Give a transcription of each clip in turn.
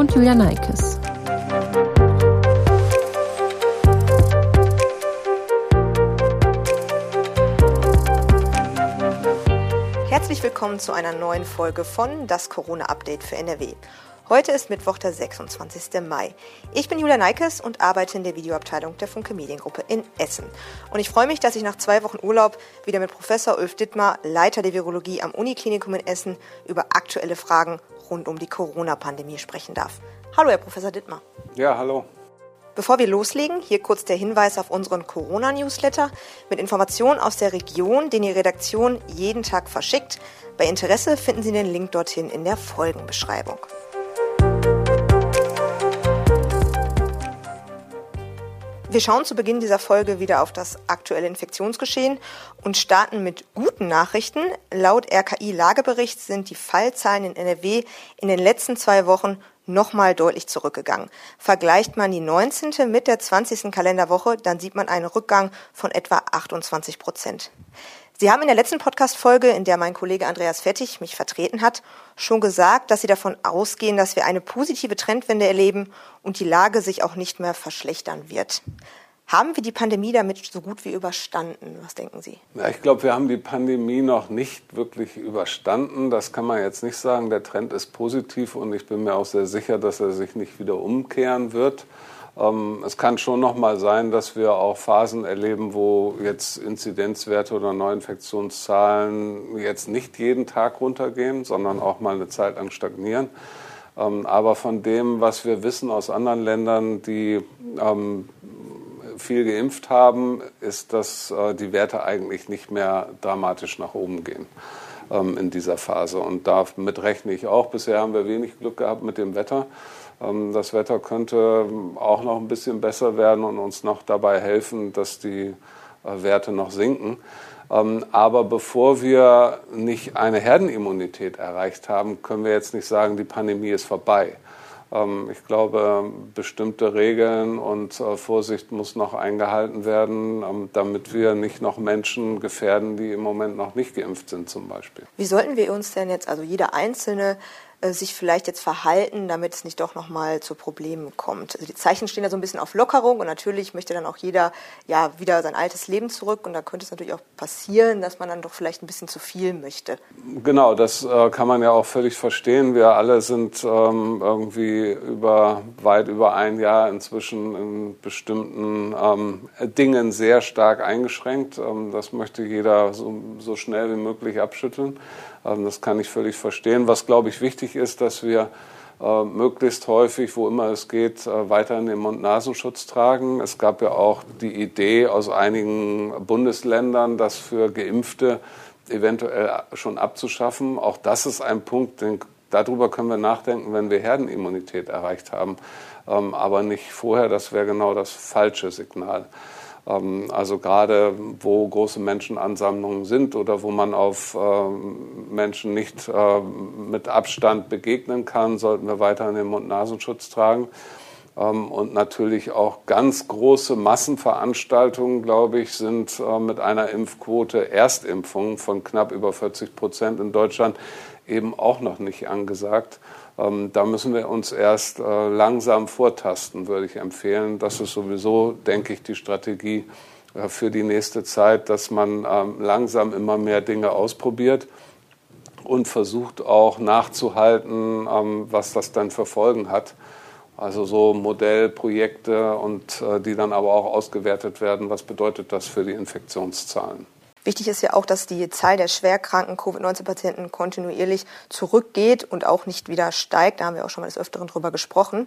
und Julia Neikes. Herzlich willkommen zu einer neuen Folge von Das Corona-Update für NRW. Heute ist Mittwoch, der 26. Mai. Ich bin Julia Neikes und arbeite in der Videoabteilung der Funke Mediengruppe in Essen. Und ich freue mich, dass ich nach zwei Wochen Urlaub wieder mit Professor Ulf Dittmar, Leiter der Virologie am Uniklinikum in Essen, über aktuelle Fragen rund um die Corona-Pandemie sprechen darf. Hallo, Herr Professor Dittmar. Ja, hallo. Bevor wir loslegen, hier kurz der Hinweis auf unseren Corona-Newsletter mit Informationen aus der Region, den die Redaktion jeden Tag verschickt. Bei Interesse finden Sie den Link dorthin in der Folgenbeschreibung. Wir schauen zu Beginn dieser Folge wieder auf das aktuelle Infektionsgeschehen und starten mit guten Nachrichten. Laut RKI-Lagebericht sind die Fallzahlen in NRW in den letzten zwei Wochen nochmal deutlich zurückgegangen. Vergleicht man die 19. mit der 20. Kalenderwoche, dann sieht man einen Rückgang von etwa 28 Prozent. Sie haben in der letzten Podcast-Folge, in der mein Kollege Andreas Fettig mich vertreten hat, schon gesagt, dass Sie davon ausgehen, dass wir eine positive Trendwende erleben und die Lage sich auch nicht mehr verschlechtern wird. Haben wir die Pandemie damit so gut wie überstanden? Was denken Sie? Ja, ich glaube, wir haben die Pandemie noch nicht wirklich überstanden. Das kann man jetzt nicht sagen. Der Trend ist positiv und ich bin mir auch sehr sicher, dass er sich nicht wieder umkehren wird. Ähm, es kann schon noch mal sein, dass wir auch Phasen erleben, wo jetzt Inzidenzwerte oder Neuinfektionszahlen jetzt nicht jeden Tag runtergehen, sondern auch mal eine Zeit lang stagnieren. Ähm, aber von dem, was wir wissen aus anderen Ländern, die ähm, viel geimpft haben, ist, dass äh, die Werte eigentlich nicht mehr dramatisch nach oben gehen in dieser Phase. Und damit rechne ich auch. Bisher haben wir wenig Glück gehabt mit dem Wetter. Ähm, das Wetter könnte auch noch ein bisschen besser werden und uns noch dabei helfen, dass die äh, Werte noch sinken. Ähm, aber bevor wir nicht eine Herdenimmunität erreicht haben, können wir jetzt nicht sagen, die Pandemie ist vorbei. Ähm, ich glaube, bestimmte Regeln und äh, Vorsicht muss noch eingehalten werden, damit wir nicht noch Menschen gefährden, die im Moment noch nicht geimpft sind zum Beispiel. Wie sollten wir uns denn jetzt, also jeder Einzelne, sich vielleicht jetzt verhalten, damit es nicht doch nochmal zu Problemen kommt. Also die Zeichen stehen da so ein bisschen auf Lockerung und natürlich möchte dann auch jeder ja wieder sein altes Leben zurück und da könnte es natürlich auch passieren, dass man dann doch vielleicht ein bisschen zu viel möchte. Genau, das äh, kann man ja auch völlig verstehen. Wir alle sind ähm, irgendwie über weit über ein Jahr inzwischen in bestimmten ähm, Dingen sehr stark eingeschränkt. Ähm, das möchte jeder so, so schnell wie möglich abschütteln. Ähm, das kann ich völlig verstehen. Was, glaube ich, wichtig ist, dass wir äh, möglichst häufig, wo immer es geht, äh, weiterhin den Mund-Nasenschutz tragen. Es gab ja auch die Idee aus einigen Bundesländern, das für Geimpfte eventuell schon abzuschaffen. Auch das ist ein Punkt, den, darüber können wir nachdenken, wenn wir Herdenimmunität erreicht haben. Ähm, aber nicht vorher, das wäre genau das falsche Signal. Ähm, also gerade wo große Menschenansammlungen sind oder wo man auf ähm, Menschen nicht äh, mit Abstand begegnen kann, sollten wir weiterhin den Mund-Nasenschutz tragen. Ähm, und natürlich auch ganz große Massenveranstaltungen, glaube ich, sind äh, mit einer Impfquote Erstimpfung von knapp über 40 Prozent in Deutschland eben auch noch nicht angesagt. Ähm, da müssen wir uns erst äh, langsam vortasten, würde ich empfehlen. Das ist sowieso, denke ich, die Strategie äh, für die nächste Zeit, dass man ähm, langsam immer mehr Dinge ausprobiert und versucht auch nachzuhalten, ähm, was das dann für Folgen hat. Also so Modellprojekte und äh, die dann aber auch ausgewertet werden. Was bedeutet das für die Infektionszahlen? Wichtig ist ja auch, dass die Zahl der schwerkranken Covid-19-Patienten kontinuierlich zurückgeht und auch nicht wieder steigt. Da haben wir auch schon mal des Öfteren drüber gesprochen.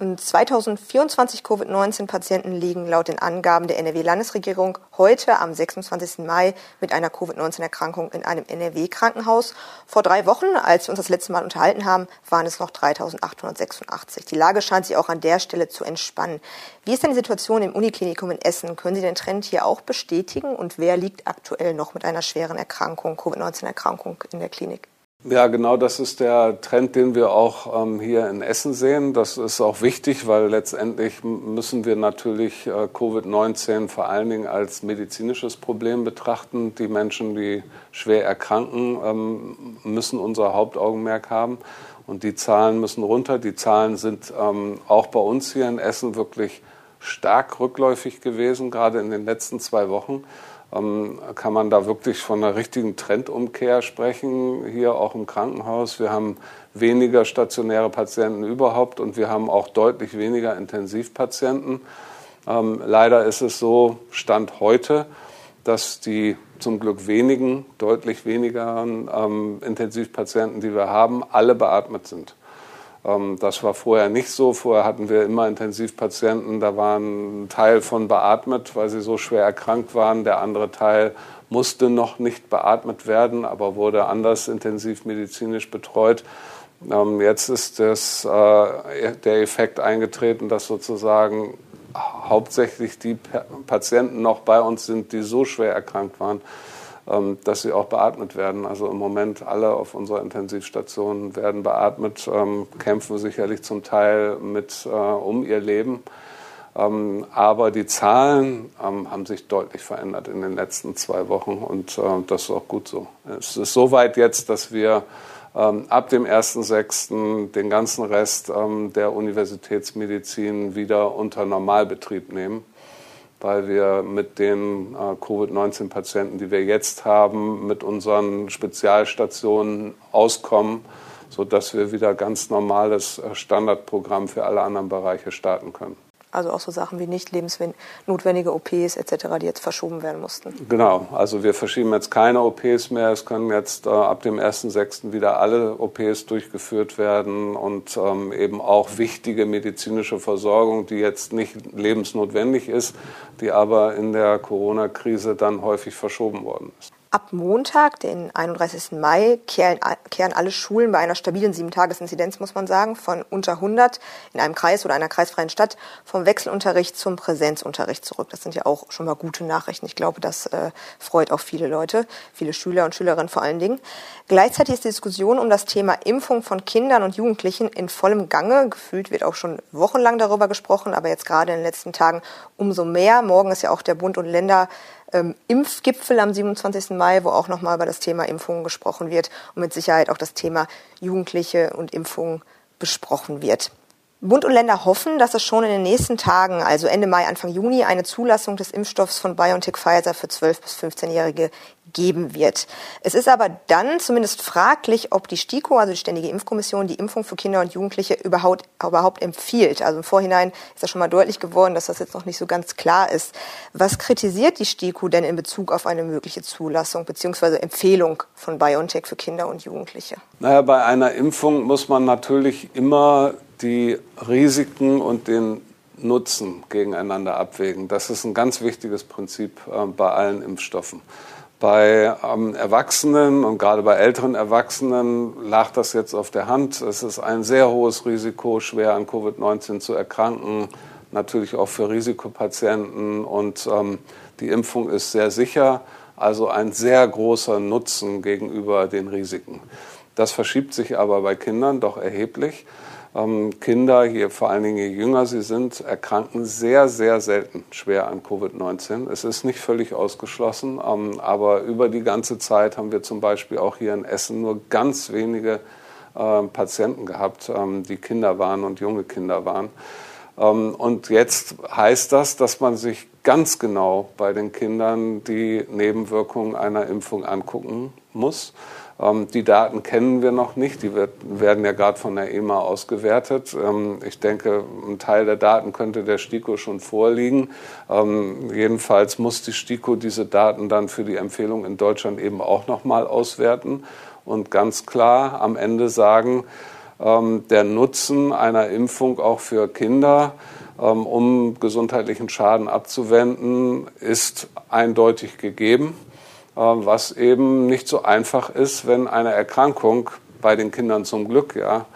2024 Covid-19-Patienten liegen laut den Angaben der NRW-Landesregierung heute am 26. Mai mit einer Covid-19-Erkrankung in einem NRW-Krankenhaus. Vor drei Wochen, als wir uns das letzte Mal unterhalten haben, waren es noch 3.886. Die Lage scheint sich auch an der Stelle zu entspannen. Wie ist denn die Situation im Uniklinikum in Essen? Können Sie den Trend hier auch bestätigen? Und wer liegt aktuell noch mit einer schweren Erkrankung, Covid-19-Erkrankung in der Klinik? Ja, genau das ist der Trend, den wir auch ähm, hier in Essen sehen. Das ist auch wichtig, weil letztendlich müssen wir natürlich äh, Covid-19 vor allen Dingen als medizinisches Problem betrachten. Die Menschen, die schwer erkranken, ähm, müssen unser Hauptaugenmerk haben. Und die Zahlen müssen runter. Die Zahlen sind ähm, auch bei uns hier in Essen wirklich stark rückläufig gewesen, gerade in den letzten zwei Wochen. Ähm, kann man da wirklich von einer richtigen Trendumkehr sprechen, hier auch im Krankenhaus. Wir haben weniger stationäre Patienten überhaupt und wir haben auch deutlich weniger Intensivpatienten. Ähm, leider ist es so, Stand heute, dass die zum Glück wenigen, deutlich weniger ähm, Intensivpatienten, die wir haben, alle beatmet sind. Ähm, das war vorher nicht so. Vorher hatten wir immer Intensivpatienten, da war ein Teil von beatmet, weil sie so schwer erkrankt waren. Der andere Teil musste noch nicht beatmet werden, aber wurde anders intensivmedizinisch betreut. Ähm, jetzt ist das, äh, der Effekt eingetreten, dass sozusagen hauptsächlich die Patienten noch bei uns sind, die so schwer erkrankt waren, dass sie auch beatmet werden. Also im Moment alle auf unserer Intensivstation werden beatmet, ähm, kämpfen sicherlich zum Teil mit äh, um ihr Leben. Ähm, aber die Zahlen haben sich deutlich verändert in den letzten zwei Wochen und äh, das ist auch gut so. Es ist so weit jetzt, dass wir ab dem 1.6. den ganzen Rest der Universitätsmedizin wieder unter Normalbetrieb nehmen weil wir mit den äh, Covid-19-Patienten, die wir jetzt haben, mit unseren Spezialstationen auskommen, sodass wir wieder ganz normales äh, Standardprogramm für alle anderen Bereiche starten können. Also auch so Sachen wie nicht lebensnotwendige OPs etc., die jetzt verschoben werden mussten. Genau, also wir verschieben jetzt keine OPs mehr. Es können jetzt äh, ab dem 1.6. wieder alle OPs durchgeführt werden und ähm, eben auch wichtige medizinische Versorgung, die jetzt nicht lebensnotwendig ist, die aber in der Corona-Krise dann häufig verschoben worden ist. Ab Montag, den 31. Mai, kehren, alle Schulen bei einer stabilen Sieben-Tages-Inzidenz, muss man sagen, von unter 100 in einem Kreis oder einer kreisfreien Stadt vom Wechselunterricht zum Präsenzunterricht zurück. Das sind ja auch schon mal gute Nachrichten. Ich glaube, das äh, freut auch viele Leute, viele Schüler und Schülerinnen vor allen Dingen. Gleichzeitig ist die Diskussion um das Thema Impfung von Kindern und Jugendlichen in vollem Gange. Gefühlt wird auch schon wochenlang darüber gesprochen, aber jetzt gerade in den letzten Tagen umso mehr. Morgen ist ja auch der Bund und Länder ähm, Impfgipfel am 27. Mai, wo auch nochmal über das Thema Impfungen gesprochen wird und mit Sicherheit auch das Thema Jugendliche und Impfungen besprochen wird. Bund und Länder hoffen, dass es schon in den nächsten Tagen, also Ende Mai, Anfang Juni, eine Zulassung des Impfstoffs von BioNTech Pfizer für 12- bis 15-Jährige geben wird. Es ist aber dann zumindest fraglich, ob die STIKO, also die Ständige Impfkommission, die Impfung für Kinder und Jugendliche überhaupt, überhaupt empfiehlt. Also im Vorhinein ist das schon mal deutlich geworden, dass das jetzt noch nicht so ganz klar ist. Was kritisiert die STIKO denn in Bezug auf eine mögliche Zulassung bzw. Empfehlung von BioNTech für Kinder und Jugendliche? Naja, bei einer Impfung muss man natürlich immer die Risiken und den Nutzen gegeneinander abwägen. Das ist ein ganz wichtiges Prinzip äh, bei allen Impfstoffen. Bei ähm, Erwachsenen und gerade bei älteren Erwachsenen lag das jetzt auf der Hand. Es ist ein sehr hohes Risiko, schwer an Covid-19 zu erkranken. natürlich auch für Risikopatienten und ähm, die Impfung ist sehr sicher, also ein sehr großer Nutzen gegenüber den Risiken. Das verschiebt sich aber bei Kindern doch erheblich. Ähm, Kinder, je, vor allen Dingen je jünger sie sind, erkranken sehr, sehr selten schwer an Covid-19. Es ist nicht völlig ausgeschlossen, ähm, aber über die ganze Zeit haben wir zum Beispiel auch hier in Essen nur ganz wenige äh, Patienten gehabt, ähm, die Kinder waren und junge Kinder waren. Ähm, und jetzt heißt das, dass man sich ganz genau bei den Kindern die Nebenwirkungen einer Impfung angucken muss. Ähm, die Daten kennen wir noch nicht, die werden ja gerade von der EMA ausgewertet. Ähm, ich denke, ein Teil der Daten könnte der STIKO schon vorliegen. Ähm, jedenfalls muss die STIKO diese Daten dann für die Empfehlung in Deutschland eben auch noch mal auswerten und ganz klar am Ende sagen, der Nutzen einer Impfung auch für Kinder, um gesundheitlichen Schaden abzuwenden, ist eindeutig gegeben. Äh, was eben nicht so einfach ist, wenn eine Erkrankung bei den Kindern zum Glück ja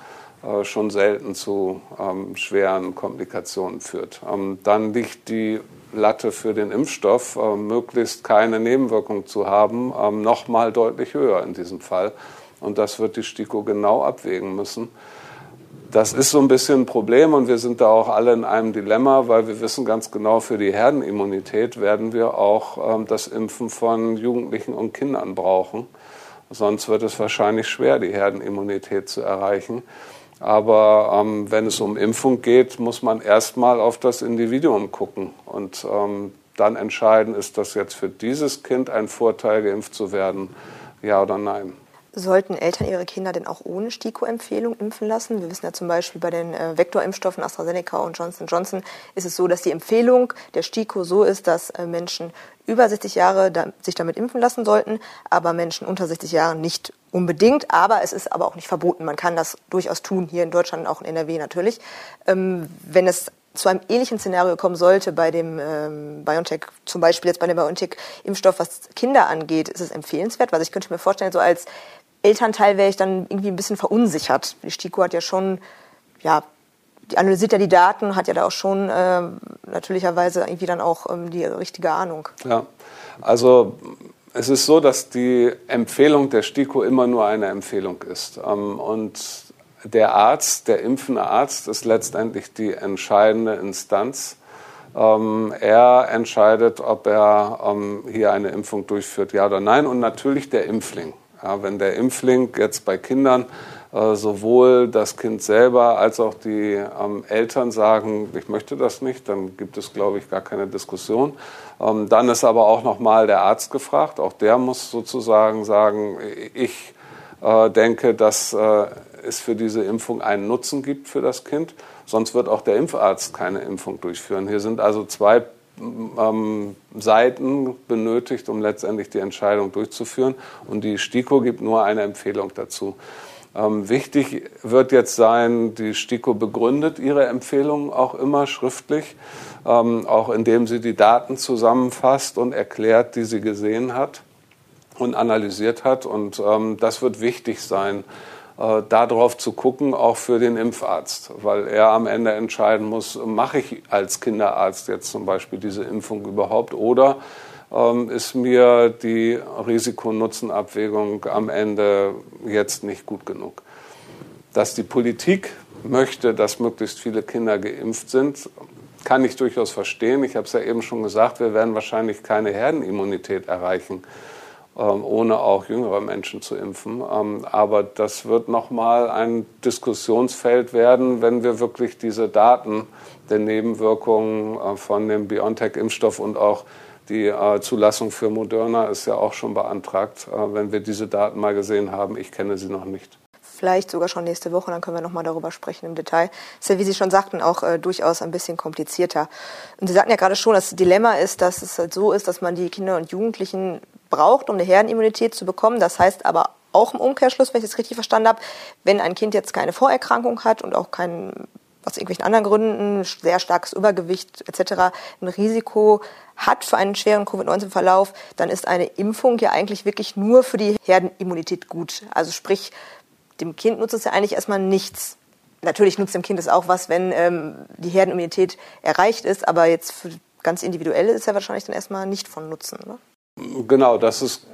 äh, schon selten zu ähm, schweren Komplikationen führt. Ähm, dann liegt die Latte für den Impfstoff, äh, möglichst keine Nebenwirkung zu haben, ähm, noch mal deutlich höher in diesem Fall. Und das wird die STIKO genau abwägen müssen. Das ist so ein bisschen ein Problem und wir sind da auch alle in einem Dilemma, weil wir wissen ganz genau, für die Herdenimmunität werden wir auch ähm, das Impfen von Jugendlichen und Kindern brauchen. Sonst wird es wahrscheinlich schwer, die Herdenimmunität zu erreichen. Aber ähm, wenn es um Impfung geht, muss man erstmal auf das Individuum gucken und ähm, dann entscheiden, ist das jetzt für dieses Kind ein Vorteil, geimpft zu werden, ja oder nein. Sollten Eltern ihre Kinder denn auch ohne STIKO-Empfehlung impfen lassen? Wir wissen ja zum Beispiel bei den äh, Vektorimpfstoffen AstraZeneca und Johnson Johnson ist es so, dass die Empfehlung der STIKO so ist, dass äh, Menschen über 60 Jahre da, sich damit impfen lassen sollten, aber Menschen unter 60 Jahren nicht unbedingt. Aber es ist aber auch nicht verboten. Man kann das durchaus tun, hier in Deutschland, auch in NRW natürlich. Ähm, wenn es zu einem ähnlichen Szenario kommen sollte bei dem ähm, BioNTech, zum Beispiel jetzt bei dem BioNTech-Impfstoff, was Kinder angeht, ist es empfehlenswert, weil ich könnte mir vorstellen, so als Elternteil wäre ich dann irgendwie ein bisschen verunsichert. Die STIKO hat ja schon, ja, die analysiert ja die Daten, hat ja da auch schon äh, natürlicherweise irgendwie dann auch ähm, die richtige Ahnung. Ja, also es ist so, dass die Empfehlung der STIKO immer nur eine Empfehlung ist. Ähm, und der Arzt, der impfende Arzt, ist letztendlich die entscheidende Instanz. Ähm, er entscheidet, ob er ähm, hier eine Impfung durchführt, ja oder nein. Und natürlich der Impfling. Ja, wenn der Impfling jetzt bei Kindern äh, sowohl das Kind selber als auch die ähm, Eltern sagen, ich möchte das nicht, dann gibt es, glaube ich, gar keine Diskussion. Ähm, dann ist aber auch nochmal der Arzt gefragt. Auch der muss sozusagen sagen, ich äh, denke, dass äh, es für diese Impfung einen Nutzen gibt für das Kind. Sonst wird auch der Impfarzt keine Impfung durchführen. Hier sind also zwei ähm, Seiten benötigt, um letztendlich die Entscheidung durchzuführen. Und die STIKO gibt nur eine Empfehlung dazu. Ähm, wichtig wird jetzt sein, die STIKO begründet ihre Empfehlungen auch immer schriftlich, ähm, auch indem sie die Daten zusammenfasst und erklärt, die sie gesehen hat und analysiert hat. Und ähm, das wird wichtig sein, äh, darauf zu gucken, auch für den Impfarzt, weil er am Ende entscheiden muss, mache ich als Kinderarzt jetzt zum Beispiel diese Impfung überhaupt oder ähm, ist mir die Risikonutzenabwägung am Ende jetzt nicht gut genug. Dass die Politik möchte, dass möglichst viele Kinder geimpft sind, kann ich durchaus verstehen. Ich habe es ja eben schon gesagt, wir werden wahrscheinlich keine Herdenimmunität erreichen. Ähm, ohne auch jüngere Menschen zu impfen. Ähm, aber das wird nochmal ein Diskussionsfeld werden, wenn wir wirklich diese Daten der Nebenwirkungen äh, von dem BioNTech-Impfstoff und auch die äh, Zulassung für Moderna ist ja auch schon beantragt, äh, wenn wir diese Daten mal gesehen haben. Ich kenne sie noch nicht vielleicht sogar schon nächste Woche, dann können wir nochmal darüber sprechen im Detail. Ist ja, wie Sie schon sagten, auch äh, durchaus ein bisschen komplizierter. Und Sie sagten ja gerade schon, das Dilemma ist, dass es halt so ist, dass man die Kinder und Jugendlichen braucht, um eine Herdenimmunität zu bekommen. Das heißt aber auch im Umkehrschluss, wenn ich das richtig verstanden habe, wenn ein Kind jetzt keine Vorerkrankung hat und auch kein aus irgendwelchen anderen Gründen, sehr starkes Übergewicht etc., ein Risiko hat für einen schweren Covid-19-Verlauf, dann ist eine Impfung ja eigentlich wirklich nur für die Herdenimmunität gut. Also sprich, dem Kind nutzt es ja eigentlich erstmal nichts, natürlich nutzt dem Kind es auch was, wenn ähm, die Herdenimmunität erreicht ist, aber jetzt für ganz individuelle ist ja wahrscheinlich dann erstmal nicht von Nutzen. Ne? Genau, das ist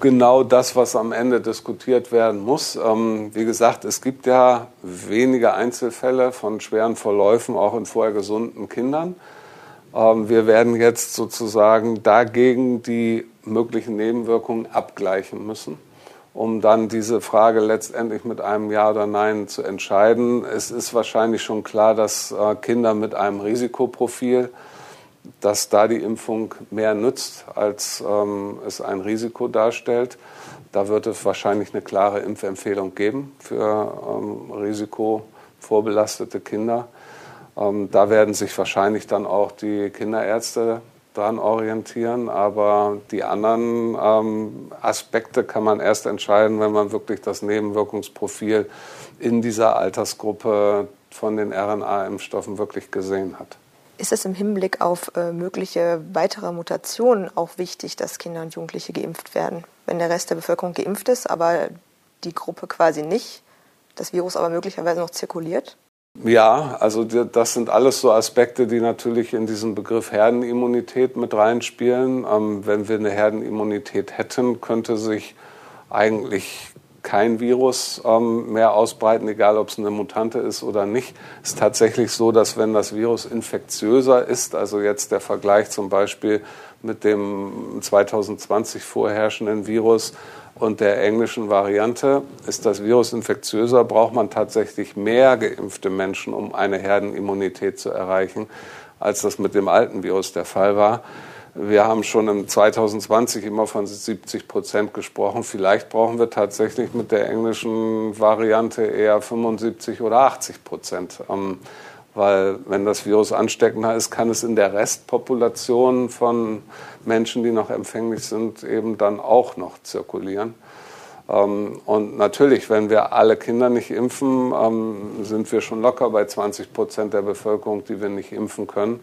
genau das, was am Ende diskutiert werden muss. Ähm, wie gesagt, es gibt ja wenige Einzelfälle von schweren Verläufen, auch in vorher gesunden Kindern. Ähm, wir werden jetzt sozusagen dagegen die möglichen Nebenwirkungen abgleichen müssen, um dann diese Frage letztendlich mit einem Ja oder Nein zu entscheiden. Es ist wahrscheinlich schon klar, dass äh, Kinder mit einem Risikoprofil dass da die Impfung mehr nützt, als ähm, es ein Risiko darstellt. Da wird es wahrscheinlich eine klare Impfempfehlung geben für ähm, risikovorbelastete Kinder. Ähm, da werden sich wahrscheinlich dann auch die Kinderärzte dran orientieren. Aber die anderen ähm, Aspekte kann man erst entscheiden, wenn man wirklich das Nebenwirkungsprofil in dieser Altersgruppe von den RNA-Impfstoffen wirklich gesehen hat. Ist es im Hinblick auf äh, mögliche weitere Mutationen auch wichtig, dass Kinder und Jugendliche geimpft werden? Wenn der Rest der Bevölkerung geimpft ist, aber die Gruppe quasi nicht, das Virus aber möglicherweise noch zirkuliert? Ja, also das sind alles so Aspekte, die natürlich in diesen Begriff Herdenimmunität mit reinspielen. Ähm, wenn wir eine Herdenimmunität hätten, könnte sich eigentlich kein Virus ähm, mehr ausbreiten, egal ob es eine Mutante ist oder nicht. Es ist tatsächlich so, dass wenn das Virus infektiöser ist, also jetzt der Vergleich zum Beispiel mit dem 2020 vorherrschenden Virus und der englischen Variante, ist das Virus infektiöser, braucht man tatsächlich mehr geimpfte Menschen, um eine Herdenimmunität zu erreichen, als das mit dem alten Virus der Fall war. Wir haben schon im 2020 immer von 70 Prozent gesprochen. Vielleicht brauchen wir tatsächlich mit der englischen Variante eher 75 oder 80 Prozent. Ähm, weil wenn das Virus ansteckender ist, kann es in der Restpopulation von Menschen, die noch empfänglich sind, eben dann auch noch zirkulieren. Ähm, und natürlich, wenn wir alle Kinder nicht impfen, ähm, sind wir schon locker bei 20 Prozent der Bevölkerung, die wir nicht impfen können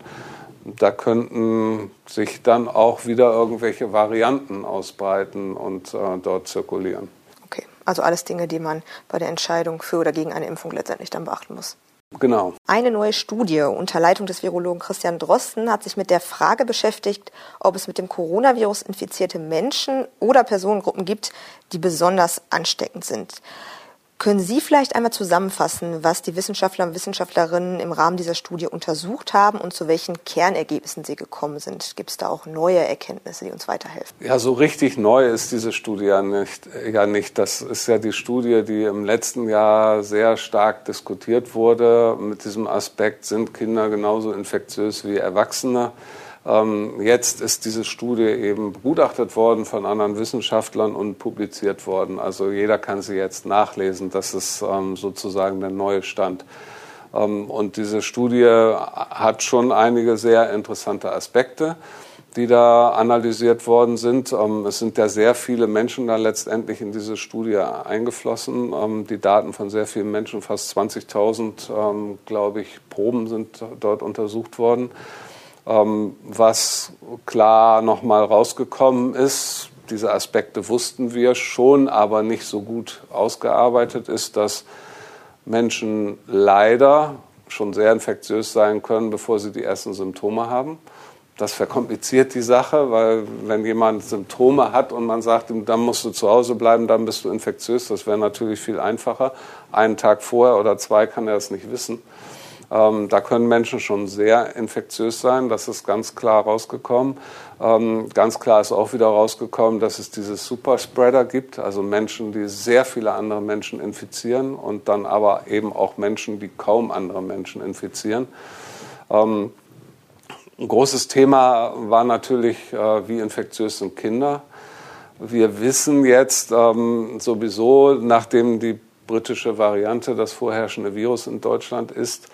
da könnten sich dann auch wieder irgendwelche Varianten ausbreiten und äh, dort zirkulieren. Okay, also alles Dinge, die man bei der Entscheidung für oder gegen eine Impfung letztendlich dann beachten muss. Genau. Eine neue Studie unter Leitung des Virologen Christian Drosten hat sich mit der Frage beschäftigt, ob es mit dem Coronavirus infizierte Menschen oder Personengruppen gibt, die besonders ansteckend sind. Können Sie vielleicht einmal zusammenfassen, was die Wissenschaftler und Wissenschaftlerinnen im Rahmen dieser Studie untersucht haben und zu welchen Kernergebnissen sie gekommen sind? Gibt es da auch neue Erkenntnisse, die uns weiterhelfen? Ja, so richtig neu ist diese Studie ja nicht. Ja nicht. Das ist ja die Studie, die im letzten Jahr sehr stark diskutiert wurde mit diesem Aspekt, sind Kinder genauso infektiös wie Erwachsene. Ähm, jetzt ist diese Studie eben begutachtet worden von anderen Wissenschaftlern und publiziert worden. Also jeder kann sie jetzt nachlesen. Das ist ähm, sozusagen der neue Stand. Ähm, und diese Studie hat schon einige sehr interessante Aspekte die da analysiert worden sind. Es sind ja sehr viele Menschen da letztendlich in diese Studie eingeflossen. Die Daten von sehr vielen Menschen, fast 20.000, glaube ich, Proben sind dort untersucht worden. Ähm, was klar nochmal rausgekommen ist, diese Aspekte wussten wir schon, aber nicht so gut ausgearbeitet ist, dass Menschen leider schon sehr infektiös sein können, bevor sie die ersten Symptome haben. Das verkompliziert die Sache, weil wenn jemand Symptome hat und man sagt ihm, dann musst du zu Hause bleiben, dann bist du infektiös, das wäre natürlich viel einfacher. Einen Tag vorher oder zwei kann er es nicht wissen. Ähm, da können Menschen schon sehr infektiös sein, das ist ganz klar rausgekommen. Ähm, ganz klar ist auch wieder rausgekommen, dass es diese Superspreader gibt, also Menschen, die sehr viele andere Menschen infizieren und dann aber eben auch Menschen, die kaum andere Menschen infizieren. Ähm, ein großes Thema war natürlich, äh, wie infektiös sind Kinder. Wir wissen jetzt ähm, sowieso, nachdem die britische Variante das vorherrschende Virus in Deutschland ist,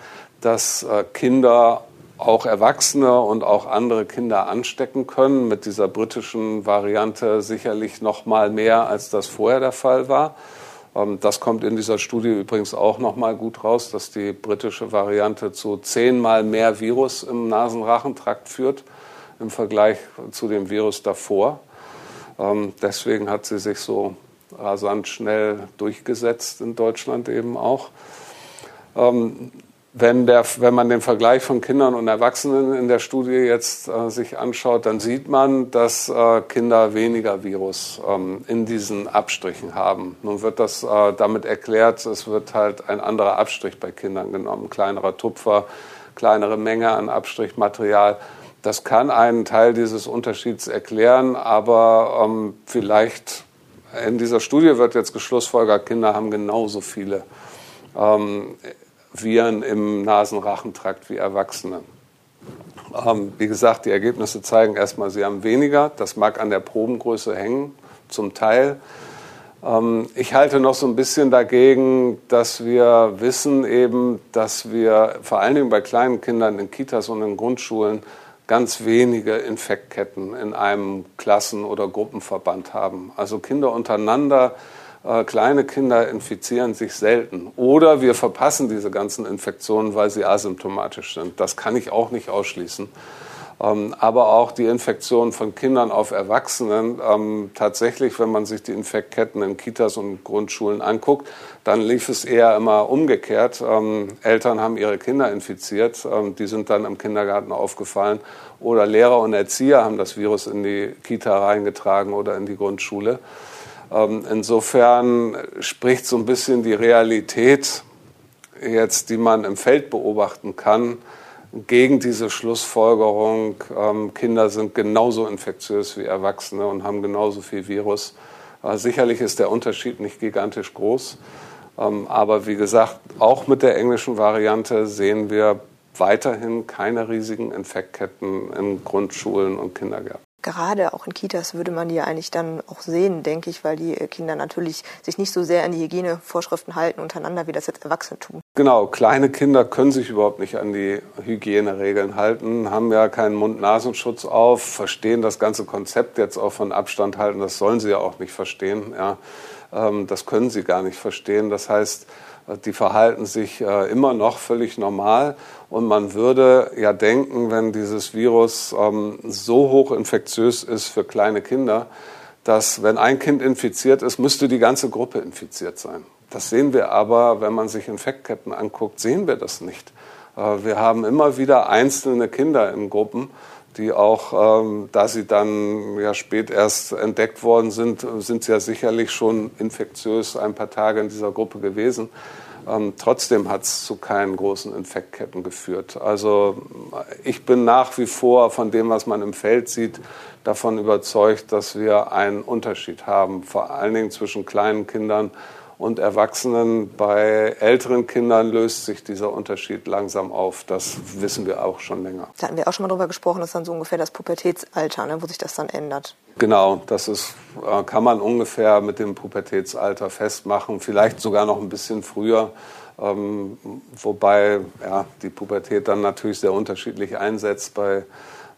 dass äh, Kinder auch Erwachsene und auch andere Kinder anstecken können. Mit dieser britischen Variante sicherlich noch mal mehr, als das vorher der Fall war. Ähm, das kommt in dieser Studie übrigens auch noch mal gut raus, dass die britische Variante zu zehnmal mehr Virus im Nasenrachentrakt führt im Vergleich zu dem Virus davor. Ähm, deswegen hat sie sich so rasant schnell durchgesetzt in Deutschland eben auch. Wenn, der, wenn man den Vergleich von Kindern und Erwachsenen in der Studie jetzt äh, sich anschaut, dann sieht man, dass äh, Kinder weniger Virus ähm, in diesen Abstrichen haben. Nun wird das äh, damit erklärt, es wird halt ein anderer Abstrich bei Kindern genommen, kleinerer Tupfer, kleinere Menge an Abstrichmaterial. Das kann einen Teil dieses Unterschieds erklären, aber ähm, vielleicht in dieser Studie wird jetzt geschlussfolgert, Kinder haben genauso viele ähm, Viren im Nasenrachentrakt wie Erwachsene. Ähm, wie gesagt, die Ergebnisse zeigen erstmal, sie haben weniger. Das mag an der Probengröße hängen, zum Teil. Ähm, ich halte noch so ein bisschen dagegen, dass wir wissen eben, dass wir vor allen Dingen bei kleinen Kindern in Kitas und in Grundschulen ganz wenige Infektketten in einem Klassen- oder Gruppenverband haben. Also Kinder untereinander äh, kleine Kinder infizieren sich selten. Oder wir verpassen diese ganzen Infektionen, weil sie asymptomatisch sind. Das kann ich auch nicht ausschließen. Ähm, aber auch die Infektion von Kindern auf Erwachsenen. Ähm, tatsächlich, wenn man sich die Infektketten in Kitas und Grundschulen anguckt, dann lief es eher immer umgekehrt. Ähm, Eltern haben ihre Kinder infiziert, die sind dann im Kindergarten aufgefallen. Oder Lehrer und Erzieher haben das Virus in die Kita reingetragen oder in die Grundschule. Ähm, insofern spricht so ein bisschen die Realität jetzt, die man im Feld beobachten kann, gegen diese Schlussfolgerung, ähm, Kinder sind genauso infektiös wie Erwachsene und haben genauso viel Virus. Äh, sicherlich ist der Unterschied nicht gigantisch groß, ähm, aber wie gesagt, auch mit der englischen Variante sehen wir weiterhin keine riesigen Infektketten in Grundschulen und Kindergärten gerade auch in Kitas würde man die ja eigentlich dann auch sehen, denke ich, weil die Kinder natürlich sich nicht so sehr an die Hygienevorschriften halten untereinander, wie das jetzt Erwachsene tun. Genau, kleine Kinder können sich überhaupt nicht an die Hygieneregeln halten, haben ja keinen Mund-Nasenschutz auf, verstehen das ganze Konzept jetzt auch von Abstand halten, das sollen sie ja auch nicht verstehen. Ja. Ähm, das können sie gar nicht verstehen. Das heißt, die verhalten sich äh, immer noch völlig normal. Und man würde ja denken, wenn dieses Virus ähm, so hoch infektiös ist für kleine Kinder, dass wenn ein Kind infiziert ist, müsste die ganze Gruppe infiziert sein. Das sehen wir aber, wenn man sich Infektketten anguckt, sehen wir das nicht. Äh, wir haben immer wieder einzelne Kinder in Gruppen, die auch, ähm, da sie dann ja spät erst entdeckt worden sind, sind sie ja sicherlich schon infektiös ein paar Tage in dieser Gruppe gewesen. Ähm, trotzdem hat es zu keinen großen Infektketten geführt. Also ich bin nach wie vor von dem, was man im Feld sieht, davon überzeugt, dass wir einen Unterschied haben, vor allen Dingen zwischen kleinen Kindern und Erwachsenen. Bei älteren Kindern löst sich dieser Unterschied langsam auf. Das wissen wir auch schon länger. Da hatten wir auch schon mal drüber gesprochen, das ist dann so ungefähr das Pubertätsalter, ne, wo sich das dann ändert. Genau, das ist, äh, kann man ungefähr mit dem Pubertätsalter festmachen, vielleicht sogar noch ein bisschen früher. Ähm, wobei ja, die Pubertät dann natürlich sehr unterschiedlich einsetzt bei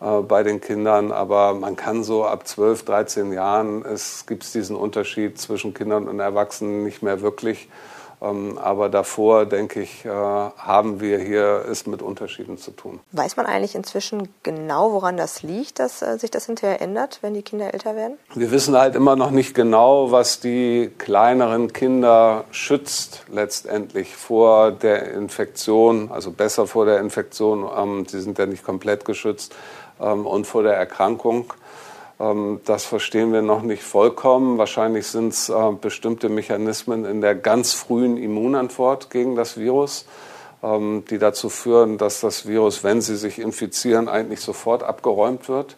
bei den Kindern. Aber man kann so ab 12, 13 Jahren, es gibt diesen Unterschied zwischen Kindern und Erwachsenen nicht mehr wirklich. Ähm, aber davor, denke ich, äh, haben wir hier es mit Unterschieden zu tun. Weiß man eigentlich inzwischen genau, woran das liegt, dass äh, sich das hinterher ändert, wenn die Kinder älter werden? Wir wissen halt immer noch nicht genau, was die kleineren Kinder schützt letztendlich vor der Infektion, also besser vor der Infektion. Ähm, sie sind ja nicht komplett geschützt und vor der Erkrankung. Ähm, das verstehen wir noch nicht vollkommen. Wahrscheinlich sind es äh, bestimmte Mechanismen in der ganz frühen Immunantwort gegen das Virus, ähm, die dazu führen, dass das Virus, wenn sie sich infizieren, eigentlich sofort abgeräumt wird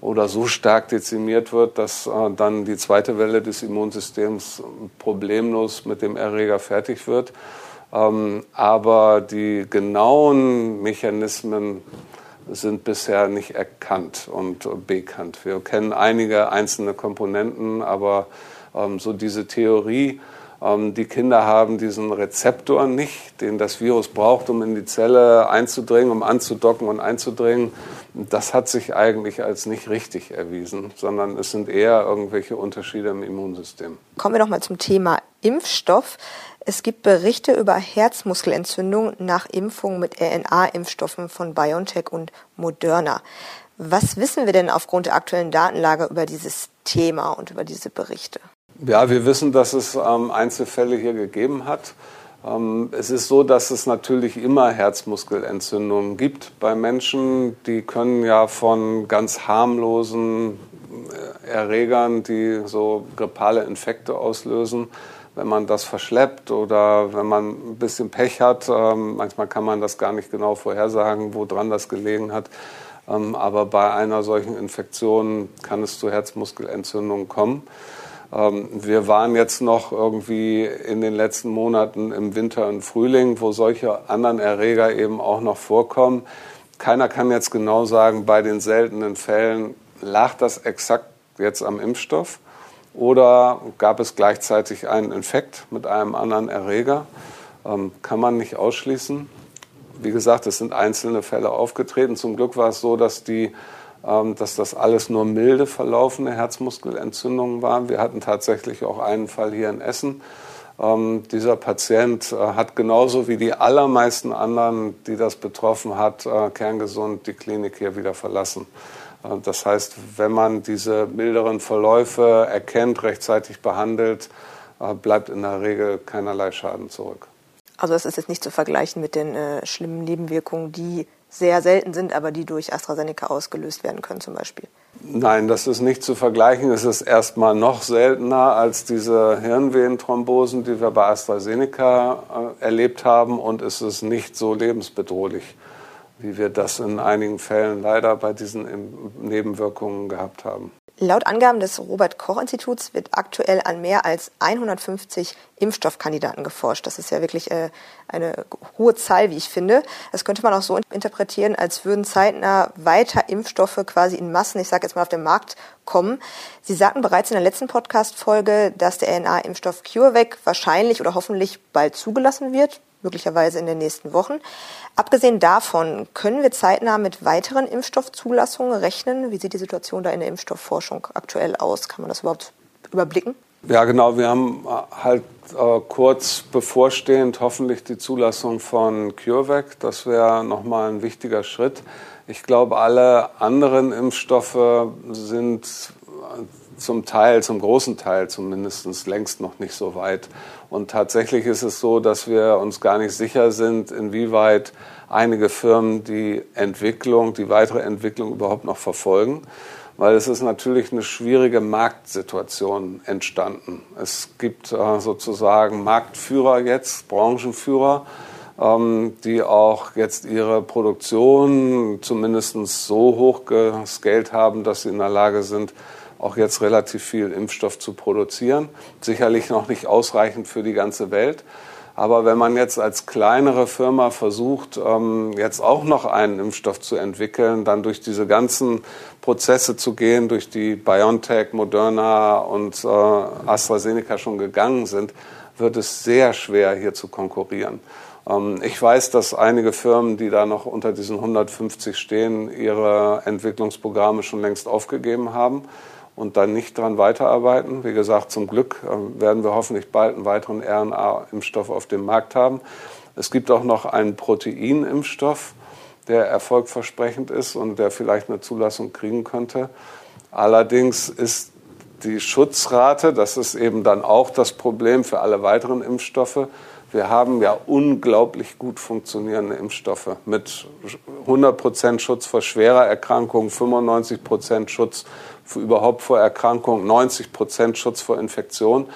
oder so stark dezimiert wird, dass äh, dann die zweite Welle des Immunsystems problemlos mit dem Erreger fertig wird. aber die genauen Mechanismen sind bisher nicht erkannt und bekannt. Wir kennen einige einzelne Komponenten, aber ähm, so diese Theorie, ähm, die Kinder haben diesen Rezeptor nicht, den das Virus braucht, um in die Zelle einzudringen, um anzudocken und einzudringen. Das hat sich eigentlich als nicht richtig erwiesen, sondern es sind eher irgendwelche Unterschiede im Immunsystem. Kommen wir noch mal zum Thema Impfstoff. Es gibt Berichte über Herzmuskelentzündung nach Impfung mit RNA-Impfstoffen von BioNTech und Moderna. Was wissen wir denn aufgrund der aktuellen Datenlage über dieses Thema und über diese Berichte? Ja, wir wissen, dass es ähm, Einzelfälle hier gegeben hat. Ähm, es ist so, dass es natürlich immer Herzmuskelentzündungen gibt bei Menschen. Die können ja von ganz harmlosen äh, Erregern, die so grippale Infekte auslösen, wenn man das verschleppt oder wenn man ein bisschen Pech hat. Ähm, manchmal kann man das gar nicht genau vorhersagen, woran das gelegen hat. Ähm, aber bei einer solchen Infektion kann es zu Herzmuskelentzündungen kommen. Ähm, wir waren jetzt noch irgendwie in den letzten Monaten im Winter und Frühling, wo solche anderen Erreger eben auch noch vorkommen. Keiner kann jetzt genau sagen, bei den seltenen Fällen lag das exakt jetzt am Impfstoff oder gab es gleichzeitig einen Infekt mit einem anderen Erreger. Ähm, kann man nicht ausschließen. Wie gesagt, es sind einzelne Fälle aufgetreten. Zum Glück war es so, dass die ähm, dass das alles nur milde verlaufende Herzmuskelentzündungen waren. Wir hatten tatsächlich auch einen Fall hier in Essen. Ähm, dieser Patient äh, hat genauso wie die allermeisten anderen, die das betroffen hat, äh, kerngesund die Klinik hier wieder verlassen. Äh, das heißt, wenn man diese milderen Verläufe erkennt, rechtzeitig behandelt, bleibt in der Regel keinerlei Schaden zurück. Also das ist jetzt nicht zu vergleichen mit den äh, schlimmen Nebenwirkungen, die sehr selten sind, aber die durch AstraZeneca ausgelöst werden können zum Beispiel. Nein, das ist nicht zu vergleichen. Es ist erstmal noch seltener als diese Hirnvenenthrombosen, die wir bei AstraZeneca äh, erlebt haben. Und es ist nicht so lebensbedrohlich, wie wir das in einigen Fällen leider bei diesen Nebenwirkungen gehabt haben. Laut Angaben des Robert Koch Instituts wird aktuell an mehr als 150 Impfstoffkandidaten geforscht. Das ist ja wirklich äh, eine hohe Zahl, wie ich finde. Das könnte man auch so interpretieren, als würden zeitnah weiter Impfstoffe quasi in Massen, ich sage jetzt mal, auf den Markt kommen. Sie sagten bereits in der letzten Podcast-Folge, dass der RNA-Impfstoff CureVac wahrscheinlich oder hoffentlich bald zugelassen wird möglicherweise in den nächsten Wochen. Abgesehen davon, können wir zeitnah mit weiteren Impfstoffzulassungen rechnen? Wie sieht die Situation da in der Impfstoffforschung aktuell aus? Kann man das überhaupt überblicken? Ja, genau. Wir haben äh, halt äh, kurz bevorstehend hoffentlich die Zulassung von CureVac. Das wäre nochmal ein wichtiger Schritt. Ich glaube, alle anderen Impfstoffe sind zum Teil, zum großen Teil zumindest längst noch nicht so weit. Und tatsächlich ist es so, dass wir uns gar nicht sicher sind, inwieweit einige Firmen die Entwicklung, die weitere Entwicklung überhaupt noch verfolgen. Weil es ist natürlich eine schwierige Marktsituation entstanden. Es gibt äh, sozusagen Marktführer jetzt, Branchenführer, ähm, die auch jetzt ihre Produktion zumindest so hoch gescaled haben, dass sie in der Lage sind, auch jetzt relativ viel Impfstoff zu produzieren. Sicherlich noch nicht ausreichend für die ganze Welt. Aber wenn man jetzt als kleinere Firma versucht, ähm, jetzt auch noch einen Impfstoff zu entwickeln, dann durch diese ganzen Prozesse zu gehen, durch die BioNTech, Moderna und äh, AstraZeneca schon gegangen sind, wird es sehr schwer, hier zu konkurrieren. Ähm, ich weiß, dass einige Firmen, die da noch unter diesen 150 stehen, ihre Entwicklungsprogramme schon längst aufgegeben haben und dann nicht dran weiterarbeiten. Wie gesagt, zum Glück äh, werden wir hoffentlich bald einen weiteren RNA-Impfstoff auf dem Markt haben. Es gibt auch noch einen Proteinimpfstoff, der erfolgversprechend ist und der vielleicht eine Zulassung kriegen könnte. Allerdings ist die Schutzrate, das ist eben dann auch das Problem für alle weiteren Impfstoffe, wir haben ja unglaublich gut funktionierende Impfstoffe mit 100% Schutz vor schwerer Erkrankung, 95% Schutz überhaupt vor Erkrankung, 90% Schutz vor Infektion.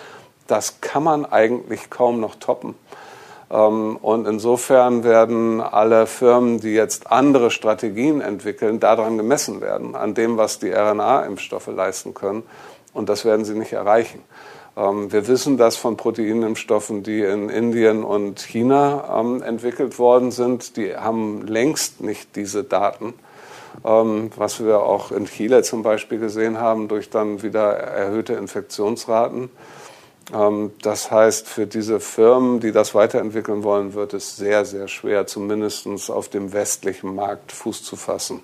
Das kann man eigentlich kaum noch toppen. Ähm, und insofern werden alle Firmen, die jetzt andere Strategien entwickeln, daran gemessen werden, an dem, was die RNA-Impfstoffe leisten können. Und das werden sie nicht erreichen. Ähm, wir wissen das von Proteinimpfstoffen, die in Indien und China ähm, entwickelt worden sind. Die haben längst nicht diese Daten, ähm, was wir auch in Chile zum Beispiel gesehen haben, durch dann wieder erhöhte Infektionsraten. Das heißt, für diese Firmen, die das weiterentwickeln wollen, wird es sehr, sehr schwer, zumindest auf dem westlichen Markt Fuß zu fassen.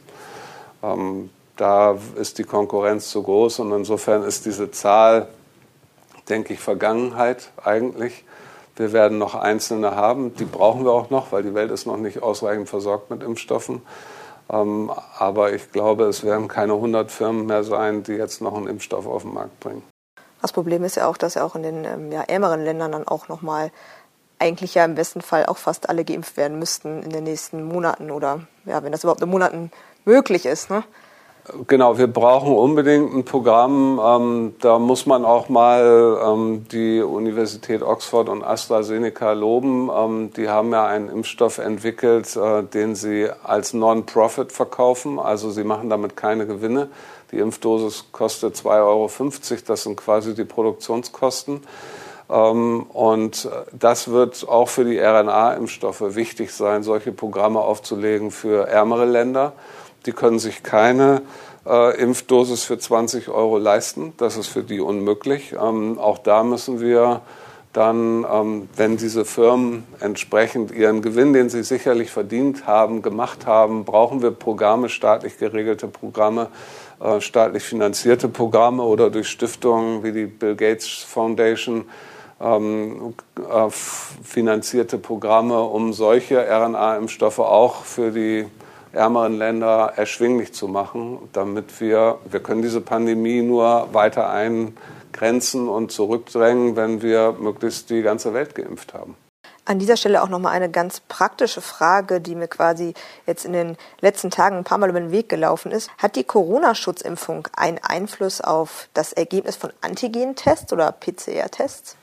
Da ist die Konkurrenz zu groß und insofern ist diese Zahl denke ich, Vergangenheit eigentlich. Wir werden noch einzelne haben, die brauchen wir auch noch, weil die Welt ist noch nicht ausreichend versorgt mit Impfstoffen. Ähm, aber ich glaube, es werden keine 100 Firmen mehr sein, die jetzt noch einen Impfstoff auf den Markt bringen. Das Problem ist ja auch, dass ja auch in den ähm, ja, ärmeren Ländern dann auch nochmal eigentlich ja im besten Fall auch fast alle geimpft werden müssten in den nächsten Monaten oder ja, wenn das überhaupt in Monaten möglich ist. Ne? Genau, wir brauchen unbedingt ein Programm. Ähm, da muss man auch mal ähm, die Universität Oxford und AstraZeneca loben. Ähm, die haben ja einen Impfstoff entwickelt, äh, den sie als Non-Profit verkaufen. Also sie machen damit keine Gewinne. Die Impfdosis kostet 2,50 Euro. Das sind quasi die Produktionskosten. Ähm, und das wird auch für die RNA-Impfstoffe wichtig sein, solche Programme aufzulegen für ärmere Länder. Die können sich keine äh, Impfdosis für 20 Euro leisten. Das ist für die unmöglich. Ähm, auch da müssen wir dann, ähm, wenn diese Firmen entsprechend ihren Gewinn, den sie sicherlich verdient haben, gemacht haben, brauchen wir Programme, staatlich geregelte Programme, äh, staatlich finanzierte Programme oder durch Stiftungen wie die Bill Gates Foundation ähm, äh, finanzierte Programme, um solche RNA-Impfstoffe auch für die ärmeren Länder erschwinglich zu machen, damit wir, wir können diese Pandemie nur weiter eingrenzen und zurückdrängen, wenn wir möglichst die ganze Welt geimpft haben. An dieser Stelle auch nochmal eine ganz praktische Frage, die mir quasi jetzt in den letzten Tagen ein paar Mal über den Weg gelaufen ist. Hat die Corona-Schutzimpfung einen Einfluss auf das Ergebnis von Antigen-Tests oder PCR-Tests?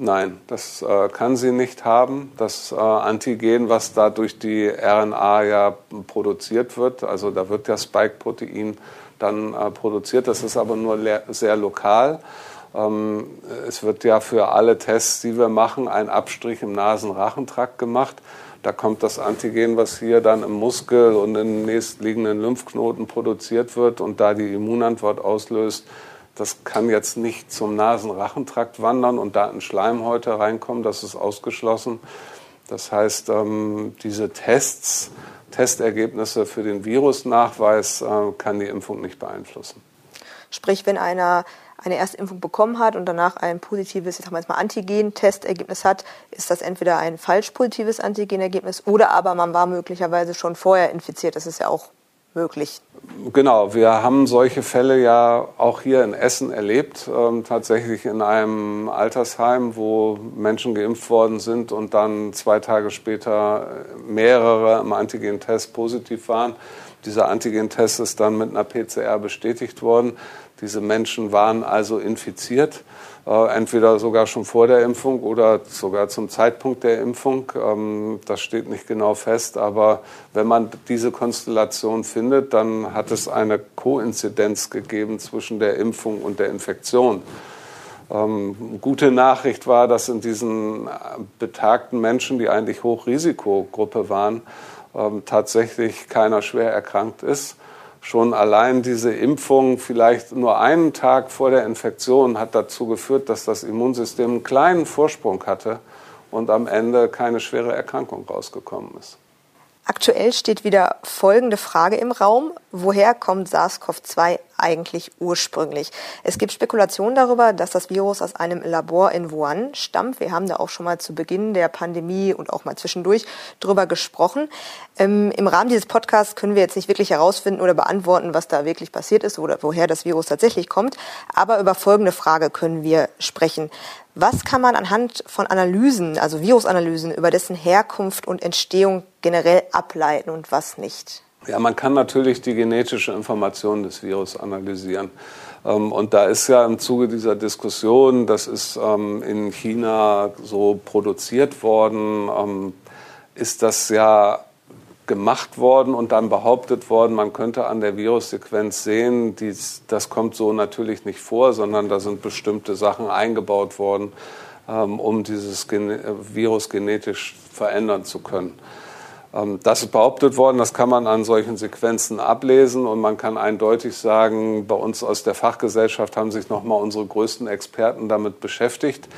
Nein, das äh, kann sie nicht haben. Das äh, Antigen, was da durch die RNA ja produziert wird, also da wird ja Spike-Protein dann äh, produziert, das ist aber nur sehr lokal. Ähm, es wird ja für alle Tests, die wir machen, ein Abstrich im Nasenrachentrakt gemacht. Da kommt das Antigen, was hier dann im Muskel und in nächstliegenden Lymphknoten produziert wird und da die Immunantwort auslöst, das kann jetzt nicht zum Nasenrachentrakt wandern und da in Schleimhäute reinkommen. Das ist ausgeschlossen. Das heißt, ähm, diese Tests, Testergebnisse für den Virusnachweis äh, kann die Impfung nicht beeinflussen. Sprich, wenn einer eine Erstimpfung bekommen hat und danach ein positives, ich sag mal jetzt mal Antigen-Testergebnis hat, ist das entweder ein falsch positives Antigenergebnis oder aber man war möglicherweise schon vorher infiziert. Das ist ja auch möglich. Genau, wir haben solche Fälle ja auch hier in Essen erlebt, ähm, tatsächlich in einem Altersheim, wo Menschen geimpft worden sind und dann zwei Tage später mehrere im Antigen-Test positiv waren. Dieser Antigen-Test ist dann mit einer PCR bestätigt worden. Diese Menschen waren also infiziert. Äh, entweder sogar schon vor der Impfung oder sogar zum Zeitpunkt der Impfung. Ähm, das steht nicht genau fest, aber wenn man diese Konstellation findet, dann hat es eine Koinzidenz gegeben zwischen der Impfung und der Infektion. Ähm, gute Nachricht war, dass in diesen äh, betagten Menschen, die eigentlich Hochrisikogruppe waren, ähm, tatsächlich keiner schwer erkrankt ist schon allein diese Impfung vielleicht nur einen Tag vor der Infektion hat dazu geführt, dass das Immunsystem einen kleinen Vorsprung hatte und am Ende keine schwere Erkrankung rausgekommen ist. Aktuell steht wieder folgende Frage im Raum. Woher kommt SARS-CoV-2 eigentlich ursprünglich? Es gibt Spekulationen darüber, dass das Virus aus einem Labor in Wuhan stammt. Wir haben da auch schon mal zu Beginn der Pandemie und auch mal zwischendurch drüber gesprochen. Ähm, Im Rahmen dieses Podcasts können wir jetzt nicht wirklich herausfinden oder beantworten, was da wirklich passiert ist oder woher das Virus tatsächlich kommt. Aber über folgende Frage können wir sprechen. Was kann man anhand von Analysen, also Virusanalysen, über dessen Herkunft und Entstehung generell ableiten und was nicht? Ja, man kann natürlich die genetische Information des Virus analysieren. Ähm, und da ist ja im Zuge dieser Diskussion, das ist ähm, in China so produziert worden, ähm, ist das ja gemacht worden und dann behauptet worden, man könnte an der Virussequenz sehen, dies, das kommt so natürlich nicht vor, sondern da sind bestimmte Sachen eingebaut worden, um dieses Gen Virus genetisch verändern zu können. Ähm, das ist behauptet worden, das kann man an solchen Sequenzen ablesen und man kann eindeutig sagen, bei uns aus der Fachgesellschaft haben sich nochmal unsere größten Experten damit beschäftigt.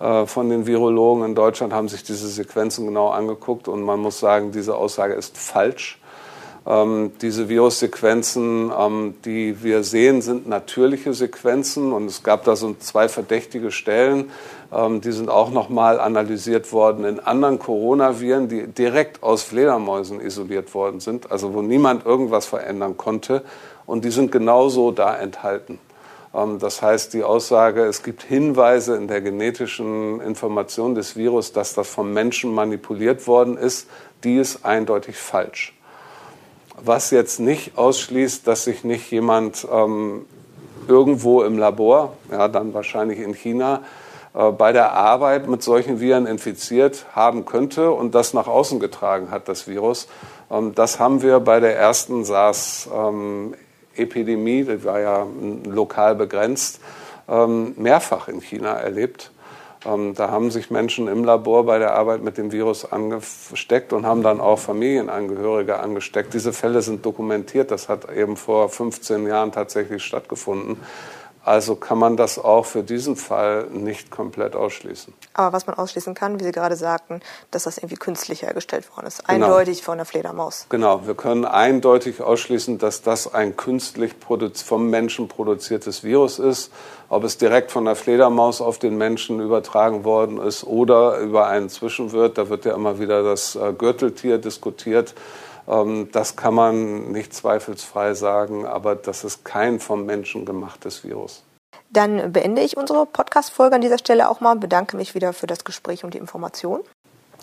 Äh, von den Virologen in Deutschland haben sich diese Sequenzen genau angeguckt und man muss sagen, diese Aussage ist falsch. Ähm, diese Virussequenzen, ähm, die wir sehen, sind natürliche Sequenzen und es gab da so zwei verdächtige Stellen. Ähm, die sind auch nochmal analysiert worden in anderen Coronaviren, die direkt aus Fledermäusen isoliert worden sind, also wo niemand irgendwas verändern konnte. Und die sind genauso da enthalten. Ähm, das heißt, die Aussage, es gibt Hinweise in der genetischen Information des Virus, dass das vom Menschen manipuliert worden ist, die ist eindeutig falsch. Was jetzt nicht ausschließt, dass sich nicht jemand ähm, irgendwo im Labor, ja, dann wahrscheinlich in China, äh, bei der Arbeit mit solchen Viren infiziert haben könnte und das nach außen getragen hat, das Virus. Ähm, das haben wir bei der ersten SARS-Epidemie, die war ja lokal begrenzt, ähm, mehrfach in China erlebt. Ähm, da haben sich Menschen im Labor bei der Arbeit mit dem Virus angesteckt und haben dann auch Familienangehörige angesteckt. Diese Fälle sind dokumentiert. Das hat eben vor 15 Jahren tatsächlich stattgefunden. Also kann man das auch für diesen Fall nicht komplett ausschließen. Aber was man ausschließen kann, wie Sie gerade sagten, dass das irgendwie künstlich hergestellt worden ist. Genau. Eindeutig genau. von der Fledermaus. Genau, wir können eindeutig ausschließen, dass das ein künstlich vom Menschen produziertes Virus ist. Ob es direkt von der Fledermaus auf den Menschen übertragen worden ist oder über einen Zwischenwirt, da wird ja immer wieder das äh, Gürteltier diskutiert. Ähm, das kann man nicht zweifelsfrei sagen, aber das ist kein vom Menschen gemachtes Virus. Dann beende ich unsere Podcast-Folge an dieser Stelle auch mal, bedanke mich wieder für das Gespräch und die Information.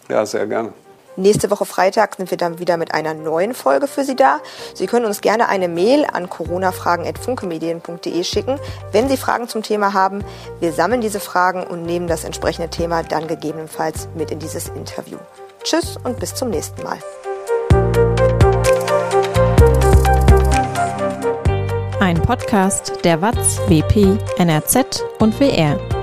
Ja, sehr gerne. Nächste Woche Freitag sind wir dann wieder mit einer neuen Folge für Sie da. Sie können uns gerne eine Mail an coronafragen.funkemedien.de schicken, wenn Sie Fragen zum Thema haben. Wir sammeln diese Fragen und nehmen das entsprechende Thema dann gegebenenfalls mit in dieses Interview. Tschüss und bis zum nächsten Mal. Ein Podcast der WAZ, WP, NRZ und WR.